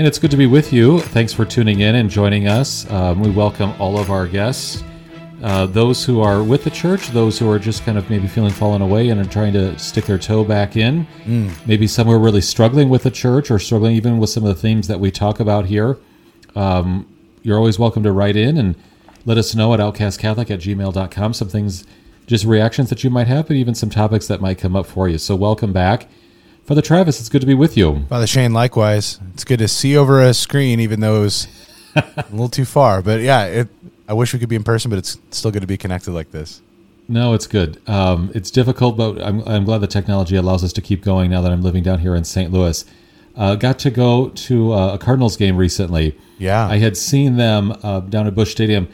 And it's good to be with you. Thanks for tuning in and joining us. Um, we welcome all of our guests, uh, those who are with the church, those who are just kind of maybe feeling fallen away and are trying to stick their toe back in. Mm. Maybe some who are really struggling with the church or struggling even with some of the themes that we talk about here. Um, you're always welcome to write in and let us know at outcastcatholic at gmail.com some things, just reactions that you might have, but even some topics that might come up for you. So welcome back. Father Travis, it's good to be with you. Father Shane, likewise. It's good to see over a screen, even though it was a little too far. But yeah, it, I wish we could be in person, but it's still good to be connected like this. No, it's good. Um, it's difficult, but I'm, I'm glad the technology allows us to keep going now that I'm living down here in St. Louis. Uh, got to go to uh, a Cardinals game recently. Yeah. I had seen them uh, down at Busch Stadium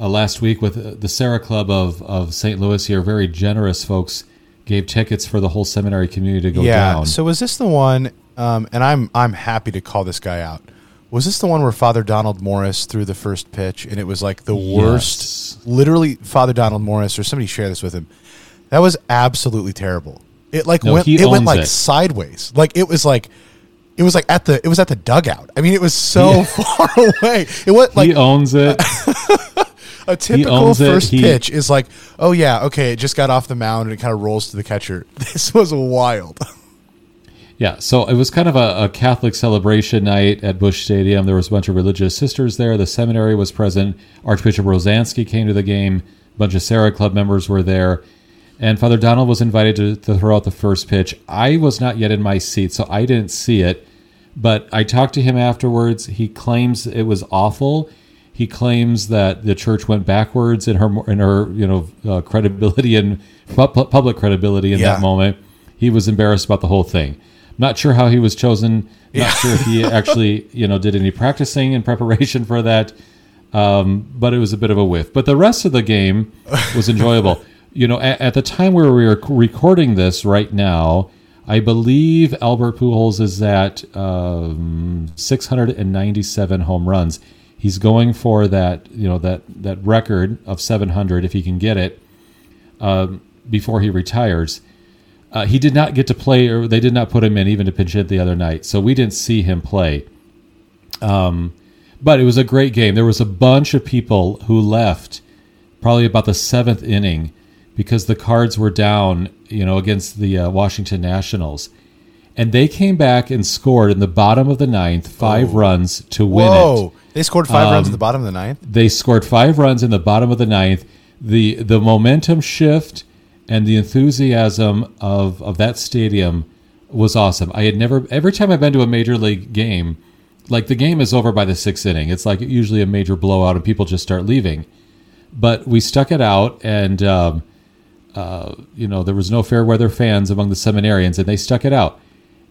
uh, last week with the Serra Club of, of St. Louis here. Very generous folks gave tickets for the whole seminary community to go yeah. down. So was this the one? Um, and I'm I'm happy to call this guy out. Was this the one where Father Donald Morris threw the first pitch and it was like the worst? Literally, Father Donald Morris or somebody share this with him. That was absolutely terrible. It like No, went it went like it. sideways. Like it was like it was like at the it was at the dugout. I mean, it was so Yeah. far away. It went like he owns it. a typical first He- pitch is like, oh yeah, okay, it just got off the mound and it kind of rolls to the catcher. This was wild. Yeah, so it was kind of a, a Catholic celebration night at Busch Stadium. There was a bunch of religious sisters there. The seminary was present. Archbishop Rozanski came to the game. A bunch of Serra Club members were there. And Father Donald was invited to, to throw out the first pitch. I was not yet in my seat, so I didn't see it. But I talked to him afterwards. He claims it was awful. He claims that the church went backwards in her in her you know uh, credibility and pu- pu- public credibility in Yeah. that moment. He was embarrassed about the whole thing. Not sure how he was chosen. Not sure if he actually, you know, did any practicing in preparation for that. Um, but it was a bit of a whiff. But the rest of the game was enjoyable. you know, at, at the time where we were recording this right now, I believe Albert Pujols is at um, 697 home runs. He's going for that, you know, that that record of 700 if he can get it um, before he retires. Uh, he did not get to play, or they did not put him in even to pinch hit the other night, so we didn't see him play. Um, but it was a great game. There was a bunch of people who left probably about the seventh inning because the Cards were down, you know, against the uh, Washington Nationals, and they came back and scored in the bottom of the ninth five runs to win it. Whoa! They scored five runs in the bottom of the ninth. They scored five runs in the bottom of the ninth. The the momentum shift and the enthusiasm of, of that stadium was awesome. I had never every time I've been to a major league game, like the game is over by the sixth inning. It's like usually a major blowout and people just start leaving. But we stuck it out and um, uh, you know, there was no fair weather fans among the seminarians and they stuck it out.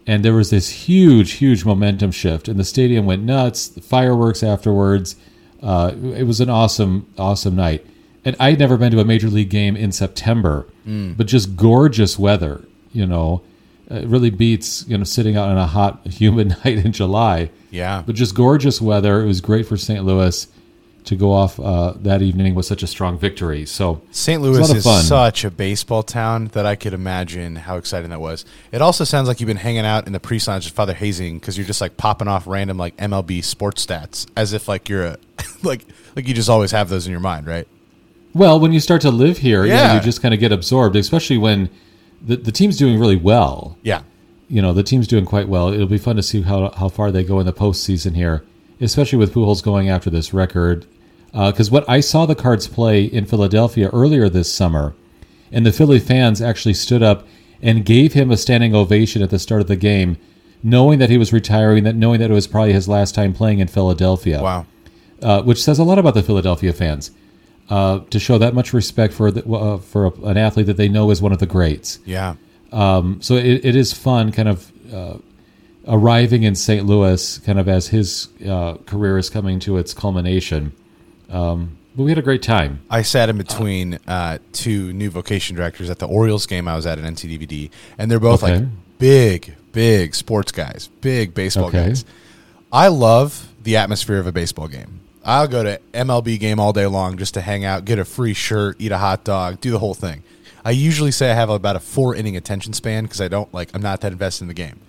And there was this huge, huge momentum shift, and the stadium went nuts. The fireworks afterwards. Uh, it was an awesome, awesome night. And I had never been to a major league game in September, but just gorgeous weather. You know, it really beats you know sitting out on a hot, humid night in July. Yeah. But just gorgeous weather. It was great for St. Louis to go off uh, that evening with such a strong victory. So St. Was Louis is fun. such a baseball town that I could imagine how exciting that was. It also sounds like you've been hanging out in the lounge with Father Hazing because you're just like popping off random like MLB sports stats as if like you're a like like you just always have those in your mind, right? Well, when you start to live here, yeah, Yeah. you just kind of get absorbed, especially when the, the team's doing really well. Yeah. You know, the team's doing quite well. It'll be fun to see how, how far they go in the postseason here, especially with Pujols going after this record. Because what I saw the Cards play in Philadelphia earlier this summer, and the Philly fans actually stood up and gave him a standing ovation at the start of the game, knowing that he was retiring, that knowing that it was probably his last time playing in Philadelphia Wow. uh, which says a lot about the Philadelphia fans. Uh, to show that much respect for the, uh, for a, an athlete that they know is one of the greats. Yeah. Um, so it, it is fun, kind of uh, arriving in St. Louis, kind of as his uh, career is coming to its culmination. Um, but we had a great time. I sat in between uh, two new vocation directors at the Orioles game I was at at NCDVD, and they're both Okay. like big, big sports guys, big baseball Okay. guys. I love the atmosphere of a baseball game. I'll go to MLB game all day long just to hang out, get a free shirt, eat a hot dog, do the whole thing. I usually say I have about a four inning attention span because I don't like I'm not that invested in the game.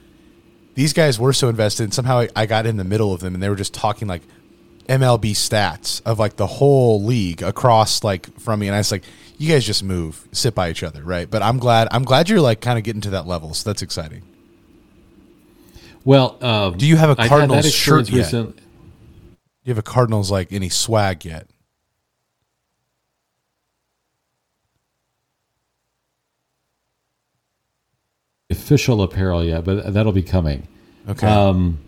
These guys were so invested, and somehow I, I got in the middle of them, and they were just talking like MLB stats of like the whole league across like from me, and I was like, "You guys just move, sit by each other, right?" But I'm glad I'm glad you're like kind of getting to that level, so that's exciting. Well, um, Do you have a Cardinals shirt yet? Do you have a Cardinals like any swag yet? official apparel yet, but that'll be coming. Okay, Um,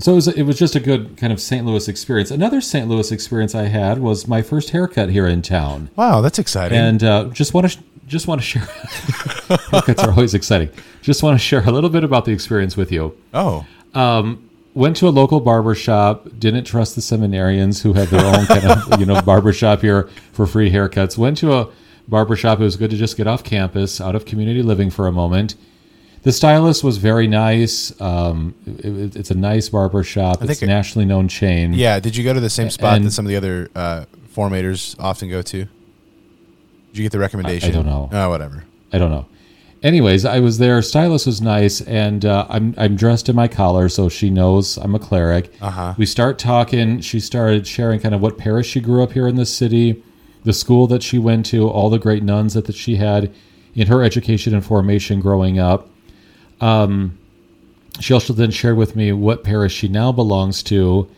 so it was, it was just a good kind of St. Louis experience. Another St. Louis experience I had was my first haircut here in town, wow, that's exciting. and uh, just want to just want to share. haircuts are always exciting. Just want to share a little bit about the experience with you. oh, Went to a local barber shop. Didn't trust the seminarians who had their own kind of you know barber shop here for free haircuts. Went to a barber shop. It was good to just get off campus, out of community living for a moment. The stylist was very nice. Um, it- it's a nice barber shop. It's a nationally known chain. yeah. Did you go to the same spot And- that some of the other uh, formators often go to? Did you get the recommendation? I don't know. Oh, whatever. I don't know. Anyways, I was there. Stylist was nice, and uh, I'm I'm dressed in my collar, so she knows I'm a cleric. Uh-huh. We start talking. She started sharing kind of what parish she grew up here in the city, the school that she went to, all the great nuns that, that she had in her education and formation growing up. Um, she also then shared with me what parish she now belongs to.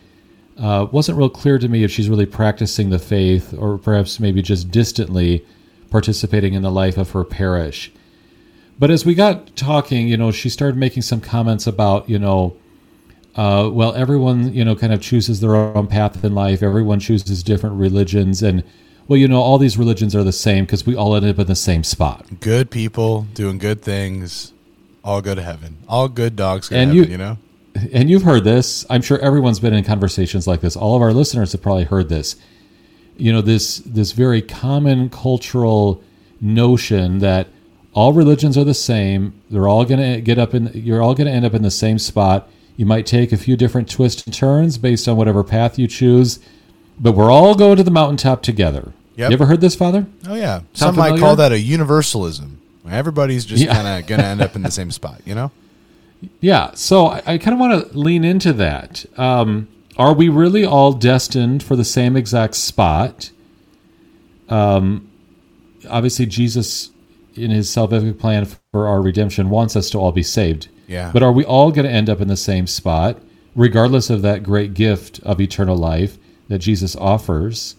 Uh, wasn't real clear to me if she's really practicing the faith or perhaps maybe just distantly participating in the life of her parish. But as we got talking, you know, she started making some comments about, you know, uh, well, everyone, you know, kind of chooses their own path in life. Everyone chooses different religions. And, well, you know, all these religions are the same because we all end up in the same spot. Good people doing good things, all go to heaven. All good dogs go And to you- heaven. You know. and you've heard this. I'm sure everyone's been in conversations like this. All of our listeners have probably heard this. You know, this this very common cultural notion that all religions are the same. They're all going to get up in. You're all going to end up in the same spot. You might take a few different twists and turns based on whatever path you choose, but we're all going to the mountaintop together. Yep. You ever heard this, Father? Oh yeah. Some might call that a universalism. Everybody's just Yeah. kind of going to end up in the same spot. You know. Yeah, so I, I kind of want to lean into that. Um, are we really all destined for the same exact spot? Um, obviously, Jesus, in his salvific plan for our redemption, wants us to all be saved. Yeah. But are we all going to end up in the same spot, regardless of that great gift of eternal life that Jesus offers?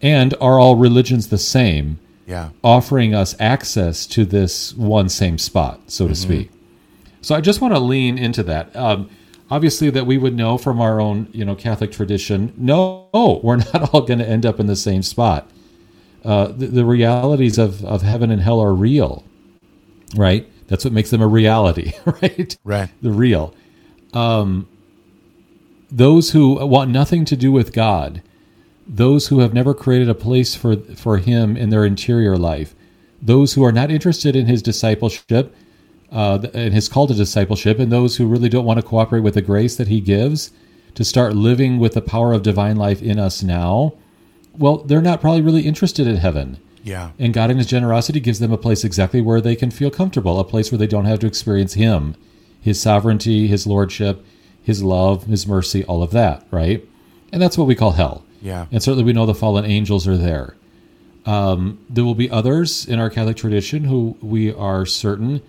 And are all religions the same? Yeah. offering us access to this one same spot, so to speak. So I just want to lean into that. Um, obviously, that we would know from our own, you know, Catholic tradition. No, we're not all going to end up in the same spot. Uh, the, the realities of of heaven and hell are real, right? That's what makes them a reality, right? Right. the real. Um, those who want nothing to do with God, those who have never created a place for for Him in their interior life, those who are not interested in His discipleship, uh, and His call to discipleship, and those who really don't want to cooperate with the grace that He gives to start living with the power of divine life in us now. Well, they're not probably really interested in heaven. Yeah. And God, in His generosity, gives them a place exactly where they can feel comfortable, a place where they don't have to experience Him, His sovereignty, His lordship, His love, His mercy, all of that, right? And that's what we call hell. Yeah. And certainly we know the fallen angels are there. Um, there will be others in our Catholic tradition who we are certain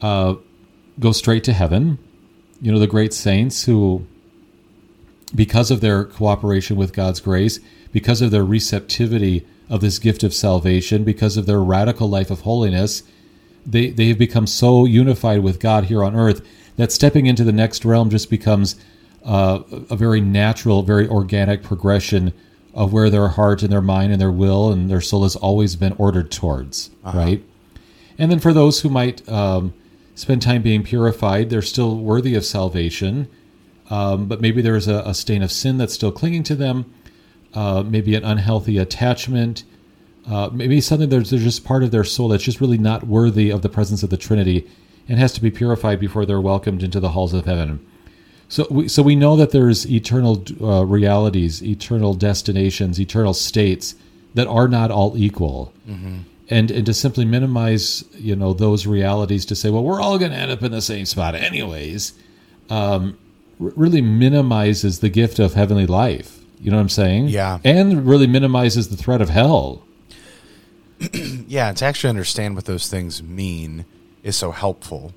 uh, go straight to heaven. You know, the great saints who, because of their cooperation with God's grace, because of their receptivity of this gift of salvation, because of their radical life of holiness, they, they have become so unified with God here on earth that stepping into the next realm just becomes uh, a very natural, very organic progression of where their heart and their mind and their will and their soul has always been ordered towards, right? And then for those who might um, spend time being purified. They're still worthy of salvation, um, but maybe there's a, a, stain of sin that's still clinging to them. Uh, maybe an unhealthy attachment. Uh, maybe something that's just part of their soul that's just really not worthy of the presence of the Trinity and has to be purified before they're welcomed into the halls of heaven. So we, so we know that there's eternal uh, realities, eternal destinations, eternal states that are not all equal. Mm-hmm. And, and to simply minimize, you know, those realities to say, well, we're all going to end up in the same spot anyways, um, r- really minimizes the gift of heavenly life. You know what I'm saying? Yeah. And really minimizes the threat of hell. yeah, to actually understand what those things mean is so helpful.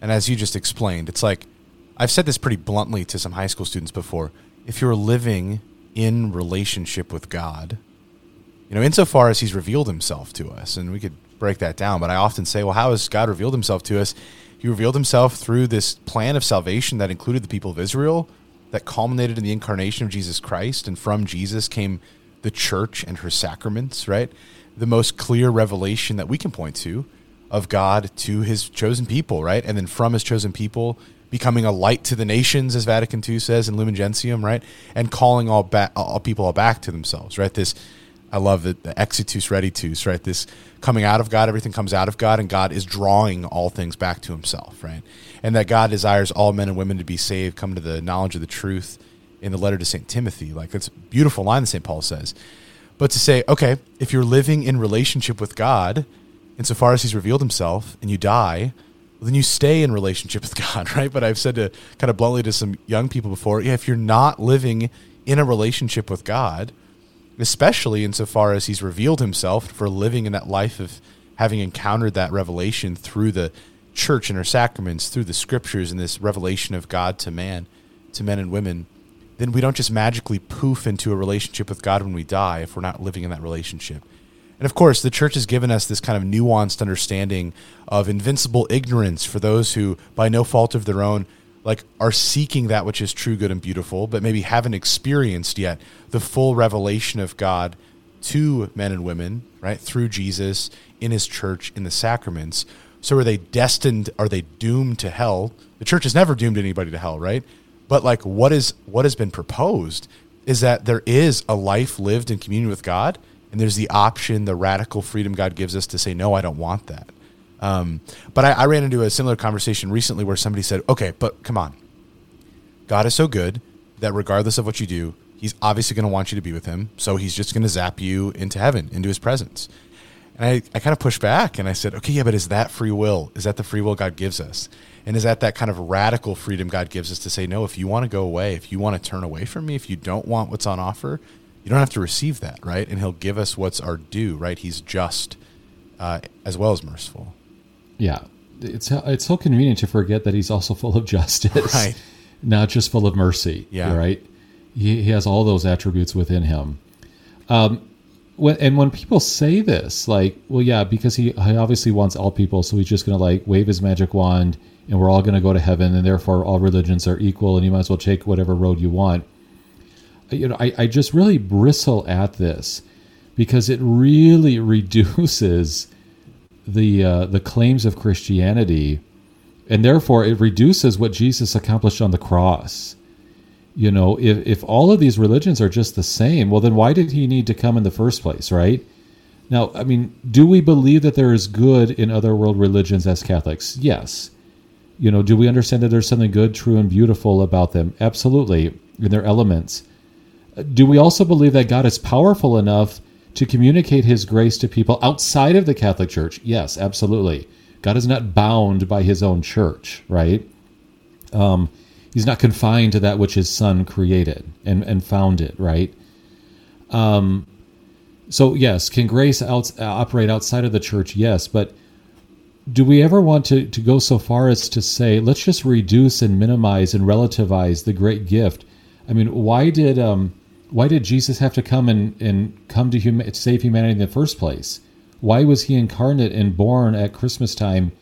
And as you just explained, it's like I've said this pretty bluntly to some high school students before. If you're living in relationship with God, you know, insofar as He's revealed Himself to us, and we could break that down, but I often say, well, how has God revealed Himself to us? He revealed Himself through this plan of salvation that included the people of Israel, that culminated in the incarnation of Jesus Christ, and from Jesus came the church and her sacraments, right? The most clear revelation that we can point to of God to his chosen people, right? And then from his chosen people, becoming a light to the nations, as Vatican II says in Lumen Gentium, right? And calling all back, all people all back to themselves, right? This, I love it, the exitus reditus, right? This coming out of God, everything comes out of God, and God is drawing all things back to Himself, right? And that God desires all men and women to be saved, come to the knowledge of the truth. In the letter to Saint Timothy, like that's a beautiful line that Saint Paul says. But to say, okay, if you're living in relationship with God, insofar as He's revealed Himself, and you die, then you stay in relationship with God, right? But I've said to kind of bluntly to some young people before, yeah, if you're not living in a relationship with God, especially insofar as He's revealed Himself for living in that life of having encountered that revelation through the church and her sacraments, through the scriptures and this revelation of God to man, to men and women, then we don't just magically poof into a relationship with God when we die if we're not living in that relationship. And of course, the church has given us this kind of nuanced understanding of invincible ignorance for those who, by no fault of their own, like are seeking that which is true, good, and beautiful, but maybe haven't experienced yet the full revelation of God to men and women, right, through Jesus in his church, in the sacraments. So are they destined, are they doomed to hell? The church has never doomed anybody to hell, right? But like what is what has been proposed is that there is a life lived in communion with God and there's the option, the radical freedom God gives us to say, no, I don't want that. Um, but I, I ran into a similar conversation recently where somebody said, okay, but come on. God is so good that regardless of what you do, he's obviously going to want you to be with him. So he's just going to zap you into heaven, into his presence. And I, I kind of pushed back and I said, okay, yeah, but is that free will? Is that the free will God gives us? And is that that kind of radical freedom God gives us to say, no, if you want to go away, if you want to turn away from me, if you don't want what's on offer, you don't have to receive that, right? And he'll give us what's our due, right? He's just uh, as well as merciful. Yeah, it's it's so convenient to forget that he's also full of justice, right? Not just full of mercy. Yeah, right. He, he has all those attributes within him. Um, when, and when people say this, like, well, yeah, because he, he obviously wants all people, so he's just going to like wave his magic wand, and we're all going to go to heaven, and therefore all religions are equal, and you might as well take whatever road you want you know, I, I just really bristle at this because it really reduces the uh, the claims of Christianity, and therefore it reduces what Jesus accomplished on the cross. You know, if if all of these religions are just the same, well, then why did he need to come in the first place, right? Now, I mean, do we believe that there is good in other world religions as Catholics? Yes. You know, do we understand that there's something good, true, and beautiful about them? Absolutely, in their elements. Do we also believe that God is powerful enough to communicate his grace to people outside of the Catholic Church? Yes, absolutely. God is not bound by his own church, right? Um, he's not confined to that which his son created and, and founded, right? Um, so, yes, can grace out, operate outside of the church? Yes, but do we ever want to, to go so far as to say, let's just reduce and minimize and relativize the great gift? I mean, why did um, why did Jesus have to come and, and come to, hum- save humanity in the first place? Why was he incarnate and born at Christmas time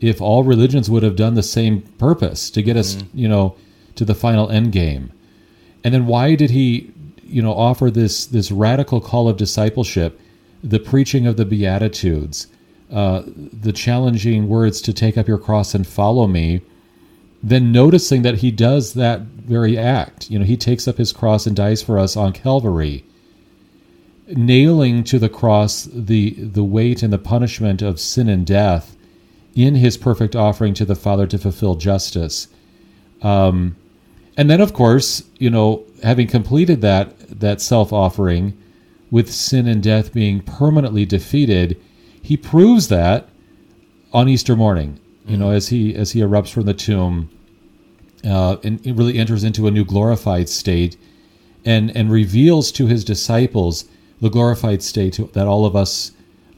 if all religions would have done the same purpose to get us, mm-hmm. you know, to the final end game? And then why did he, you know, offer this this radical call of discipleship, the preaching of the beatitudes, uh, the challenging words to take up your cross and follow me, then noticing that he does that very act. You know, he takes up his cross and dies for us on Calvary, nailing to the cross the the weight and the punishment of sin and death in his perfect offering to the Father to fulfill justice. Um, and then, of course, you know, having completed that that self offering, with sin and death being permanently defeated, he proves that on Easter morning. You know, as he as he erupts from the tomb, uh, and it really enters into a new glorified state, and and reveals to his disciples the glorified state that all of us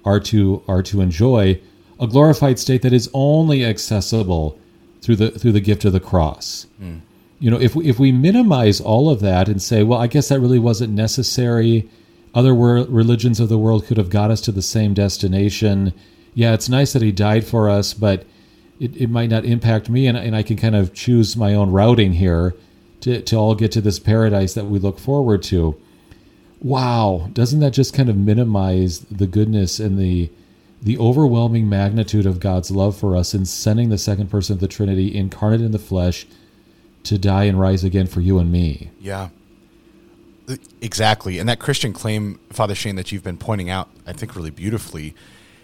are to are to enjoy, a glorified state that is only accessible through the through the gift of the cross. You know, if we, if we minimize all of that and say, well, I guess that really wasn't necessary. Other wor- religions of the world could have got us to the same destination. Yeah, it's nice that he died for us, but it, it might not impact me, and, and I can kind of choose my own routing here to, to all get to this paradise that we look forward to. Wow, doesn't that just kind of minimize the goodness and the the overwhelming magnitude of God's love for us in sending the second person of the Trinity incarnate in the flesh to die and rise again for you and me? Yeah. Uh, exactly. And that Christian claim, Father Shane, that you've been pointing out, I think really beautifully,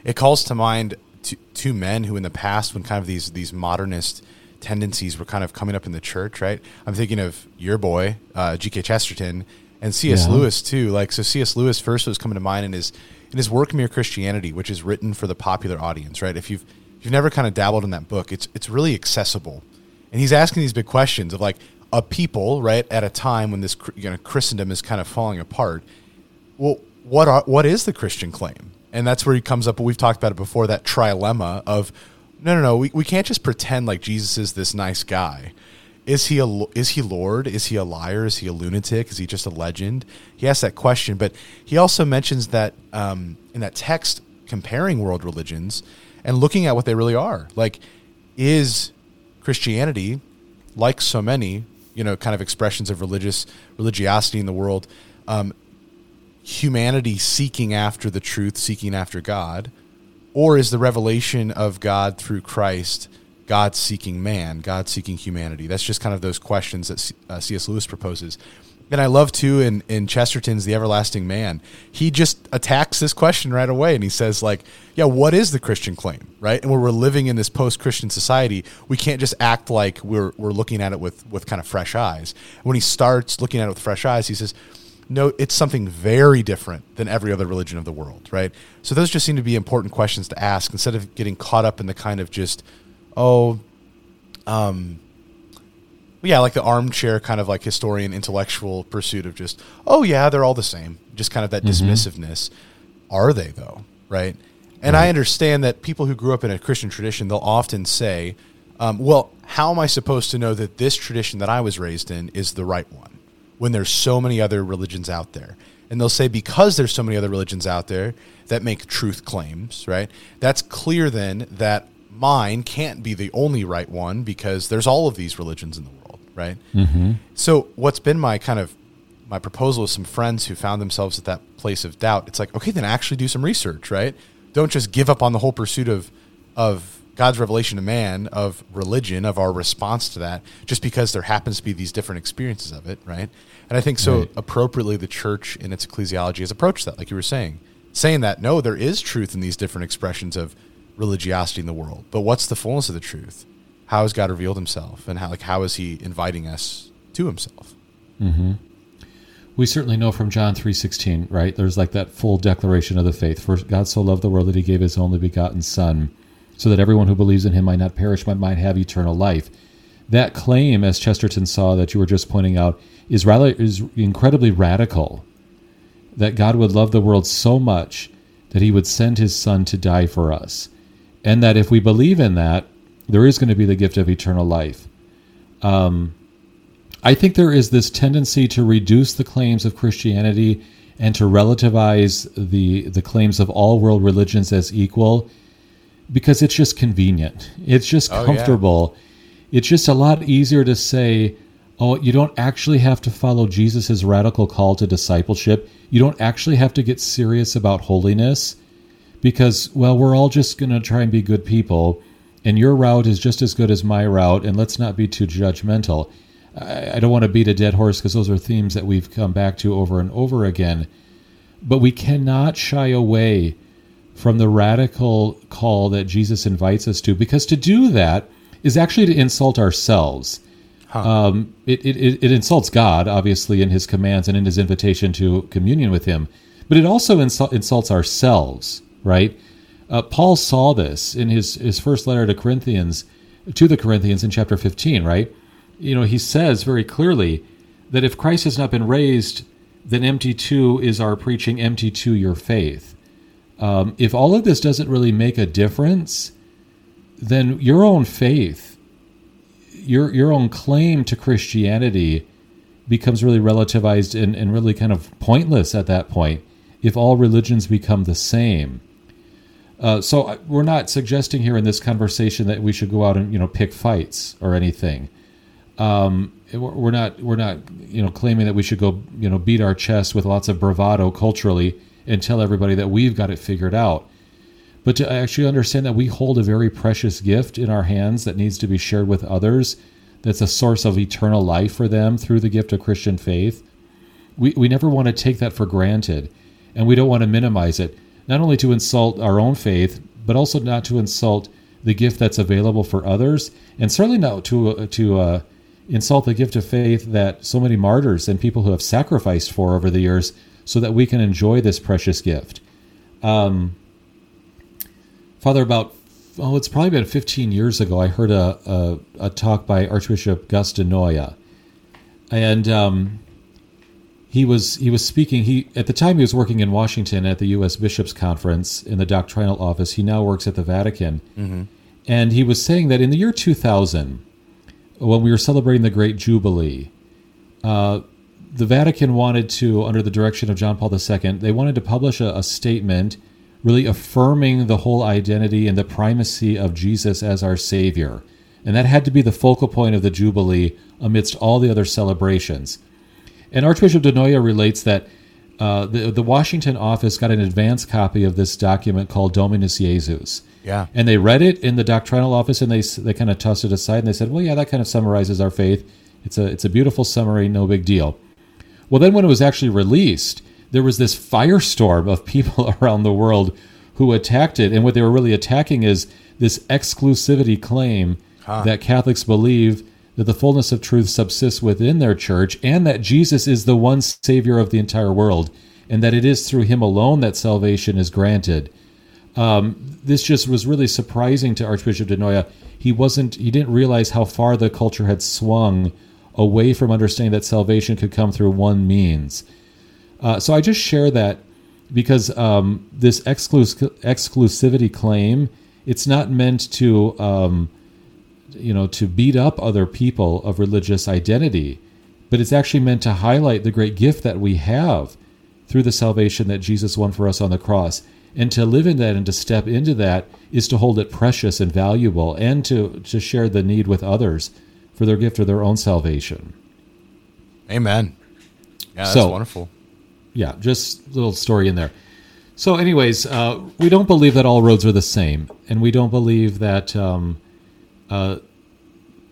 it calls to mind t- two men who in the past, when kind of these these modernist tendencies were kind of coming up in the church, right? I'm thinking of your boy, uh, G.K. Chesterton, and C.S. Yeah. Lewis too. Like so C.S. Lewis first was coming to mind in his in his work Mere Christianity, which is written for the popular audience, right? If you've if you've never kind of dabbled in that book, it's it's really accessible. And he's asking these big questions of like a people, right, at a time when this you know Christendom is kind of falling apart. Well, what are what is the Christian claim? And that's where he comes up. But we've talked about it before. That trilemma of no, no, no. We, we can't just pretend like Jesus is this nice guy. Is he a is he Lord? Is he a liar? Is he a lunatic? Is he just a legend? He asks that question, but he also mentions that um, in that text comparing world religions and looking at what they really are. Like, is Christianity, like so many, you know, kind of expressions of religious religiosity in the world, um, humanity seeking after the truth, seeking after God, or is the revelation of God through Christ God seeking man, God seeking humanity? That's just kind of those questions that uh, C.S. Lewis proposes. And I love too in, in Chesterton's The Everlasting Man, he just attacks this question right away and he says, like, yeah, what is the Christian claim? Right? And when we're living in this post Christian society, we can't just act like we're we're looking at it with, with kind of fresh eyes. When he starts looking at it with fresh eyes, he says, no, it's something very different than every other religion of the world, right? So those just seem to be important questions to ask instead of getting caught up in the kind of just, oh, um, yeah, like the armchair kind of like historian intellectual pursuit of just, oh yeah, they're all the same. Just kind of that dismissiveness. Are they though? Right. And I understand that people who grew up in a Christian tradition, they'll often say, um, well, how am I supposed to know that this tradition that I was raised in is the right one when there's so many other religions out there? And they'll say, because there's so many other religions out there that make truth claims, right? That's clear then that mine can't be the only right one because there's all of these religions in the world, right? Mm-hmm. So what's been my kind of my proposal with some friends who found themselves at that place of doubt, it's like, okay, then actually do some research, right? Don't just give up on the whole pursuit of of God's revelation to man, of religion, of our response to that, just because there happens to be these different experiences of it, right? And I think so Right. appropriately the church in its ecclesiology has approached that, like you were saying, saying that no, there is truth in these different expressions of religiosity in the world. But what's the fullness of the truth? How has God revealed himself? And how like how is he inviting us to himself? Mm-hmm. we certainly know from John 3:16, right? There's like that full declaration of the faith. For God so loved the world that he gave his only begotten son, so that everyone who believes in him might not perish but might have eternal life. That claim as Chesterton saw that you were just pointing out is rather is incredibly radical. That God would love the world so much that he would send his son to die for us. And that if we believe in that, there is going to be the gift of eternal life. Um, I think there is this tendency to reduce the claims of Christianity and to relativize the the claims of all world religions as equal because it's just convenient. It's just Oh, yeah. comfortable. It's just a lot easier to say, "Oh, you don't actually have to follow Jesus' radical call to discipleship. You don't actually have to get serious about holiness." because well we're all just going to try and be good people and your route is just as good as my route and let's not be too judgmental i, I don't want to beat a dead horse because those are themes that we've come back to over and over again but we cannot shy away from the radical call that jesus invites us to because to do that is actually to insult ourselves um, it, it, it insults God, obviously, in his commands and in his invitation to communion with him, but it also insult, insults ourselves, right? Uh, Paul saw this in his, his first letter to Corinthians, to the Corinthians in chapter 15, right? You know, he says very clearly that if Christ has not been raised, then empty too is our preaching, empty too your faith. Um, if all of this doesn't really make a difference, then your own faith your your own claim to Christianity becomes really relativized and, and really kind of pointless at that point if all religions become the same. Uh, so we're not suggesting here in this conversation that we should go out and you know pick fights or anything. Um, we're not we're not you know claiming that we should go you know beat our chest with lots of bravado culturally and tell everybody that we've got it figured out but to actually understand that we hold a very precious gift in our hands that needs to be shared with others, that's a source of eternal life for them through the gift of Christian faith. We, we never want to take that for granted, and we don't want to minimize it, not only to insult our own faith, but also not to insult the gift that's available for others, and certainly not to, uh, to uh, insult the gift of faith that so many martyrs and people who have sacrificed for over the years so that we can enjoy this precious gift. Um, Father, about oh, it's probably been 15 years ago. I heard a a, a talk by Archbishop Gus Di Noia, and um, he was he was speaking. He at the time he was working in Washington at the U.S. Bishops Conference in the doctrinal office. He now works at the Vatican, mm-hmm. and he was saying that in the year 2000, when we were celebrating the Great Jubilee. Uh, the Vatican wanted to, under the direction of John Paul II, they wanted to publish a, a statement really affirming the whole identity and the primacy of Jesus as our Savior. And that had to be the focal point of the Jubilee amidst all the other celebrations. And Archbishop Di Noia relates that uh, the, the Washington office got an advance copy of this document called Dominus Iesus. Yeah. And they read it in the doctrinal office and they, they kind of tossed it aside and they said, well, yeah, that kind of summarizes our faith. It's a, it's a beautiful summary, no big deal. Well, then when it was actually released, there was this firestorm of people around the world who attacked it. And what they were really attacking is this exclusivity claim huh. that Catholics believe that the fullness of truth subsists within their church and that Jesus is the one Savior of the entire world and that it is through Him alone that salvation is granted. Um, this just was really surprising to Archbishop Di Noia. He wasn't, he didn't realize how far the culture had swung away from understanding that salvation could come through one means. Uh, so I just share that because um, this exclus- exclusivity claim, it's not meant to, um, you know, to beat up other people of religious identity, but it's actually meant to highlight the great gift that we have through the salvation that Jesus won for us on the cross. And to live in that and to step into that is to hold it precious and valuable and to, to share the need with others for their gift of their own salvation. Amen. Yeah, that's so, wonderful yeah, just a little story in there. So, anyways, uh, we don't believe that all roads are the same, and we don't believe that um, uh,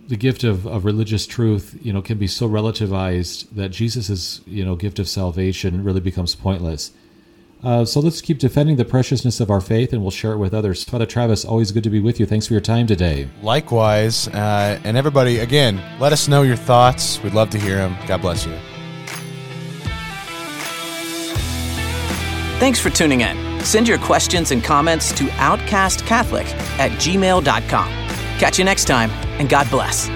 the gift of, of religious truth, you know, can be so relativized that Jesus' you know gift of salvation really becomes pointless. Uh, so let's keep defending the preciousness of our faith, and we'll share it with others. Father Travis, always good to be with you. Thanks for your time today. Likewise, uh, and everybody, again, let us know your thoughts. We'd love to hear them. God bless you. Thanks for tuning in. Send your questions and comments to outcastcatholic at gmail.com. Catch you next time, and God bless.